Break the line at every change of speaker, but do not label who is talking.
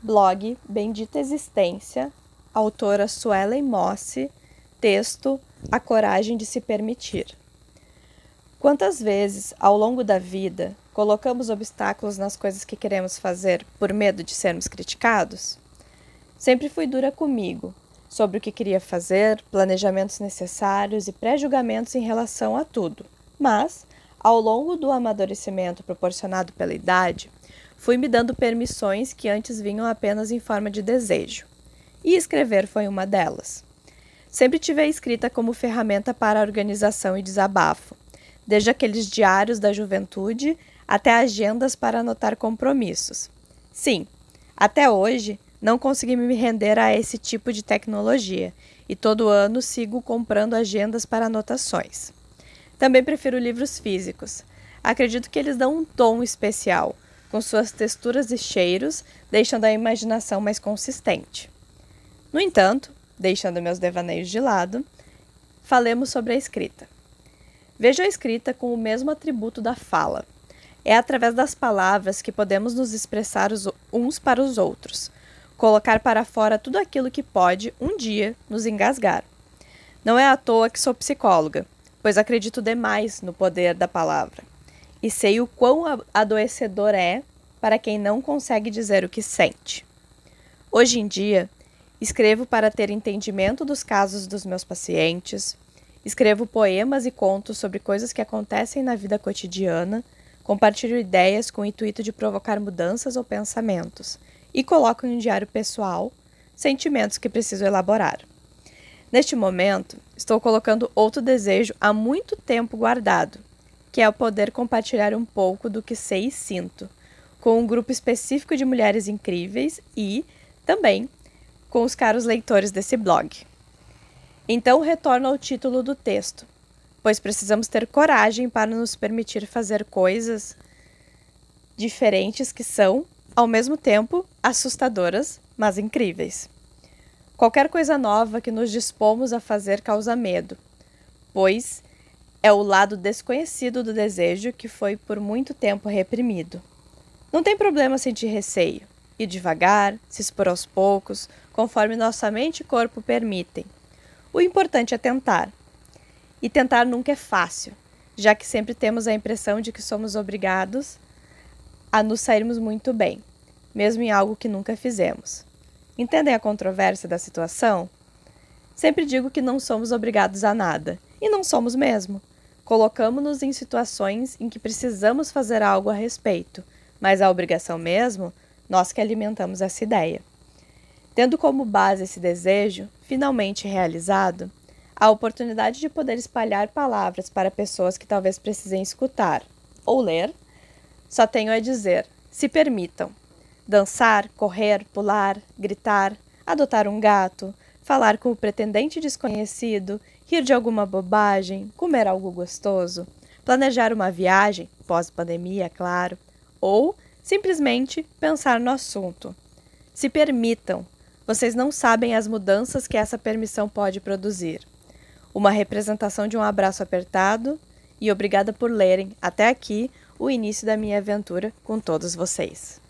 Blog Bendita Existência, autora Suelen Mossi, texto A Coragem de Se Permitir. Quantas vezes, ao longo da vida, colocamos obstáculos nas coisas que queremos fazer por medo de sermos criticados? Sempre fui dura comigo, sobre o que queria fazer, planejamentos necessários e pré-julgamentos em relação a tudo. Mas, ao longo do amadurecimento proporcionado pela idade, fui me dando permissões que antes vinham apenas em forma de desejo. E escrever foi uma delas. Sempre tive a escrita como ferramenta para organização e desabafo, desde aqueles diários da juventude até agendas para anotar compromissos. Sim, até hoje não consegui me render a esse tipo de tecnologia e todo ano sigo comprando agendas para anotações. Também prefiro livros físicos. Acredito que eles dão um tom especial, com suas texturas e cheiros, deixando a imaginação mais consistente. No entanto, deixando meus devaneios de lado, falemos sobre a escrita. Vejo a escrita com o mesmo atributo da fala. É através das palavras que podemos nos expressar uns para os outros, colocar para fora tudo aquilo que pode, um dia, nos engasgar. Não é à toa que sou psicóloga, pois acredito demais no poder da palavra e sei o quão adoecedor é para quem não consegue dizer o que sente. Hoje em dia, escrevo para ter entendimento dos casos dos meus pacientes, escrevo poemas e contos sobre coisas que acontecem na vida cotidiana, compartilho ideias com o intuito de provocar mudanças ou pensamentos e coloco em um diário pessoal sentimentos que preciso elaborar. Neste momento, estou colocando outro desejo há muito tempo guardado, que é o poder compartilhar um pouco do que sei e sinto, com um grupo específico de mulheres incríveis e, também, com os caros leitores desse blog. Então retorno ao título do texto, pois precisamos ter coragem para nos permitir fazer coisas diferentes que são, ao mesmo tempo, assustadoras, mas incríveis. Qualquer coisa nova que nos dispomos a fazer causa medo, pois é o lado desconhecido do desejo que foi por muito tempo reprimido. Não tem problema sentir receio, ir devagar, se expor aos poucos, conforme nossa mente e corpo permitem. O importante é tentar. E tentar nunca é fácil, já que sempre temos a impressão de que somos obrigados a nos sairmos muito bem, mesmo em algo que nunca fizemos. Entendem a controvérsia da situação? Sempre digo que não somos obrigados a nada, e não somos mesmo. Colocamos-nos em situações em que precisamos fazer algo a respeito, mas a obrigação mesmo, nós que alimentamos essa ideia. Tendo como base esse desejo, finalmente realizado, a oportunidade de poder espalhar palavras para pessoas que talvez precisem escutar ou ler, só tenho a dizer: se permitam. Dançar, correr, pular, gritar, adotar um gato, falar com o pretendente desconhecido, rir de alguma bobagem, comer algo gostoso, planejar uma viagem, pós-pandemia, é claro, ou simplesmente pensar no assunto. Se permitam, vocês não sabem as mudanças que essa permissão pode produzir. Uma representação de um abraço apertado e obrigada por lerem até aqui o início da minha aventura com todos vocês.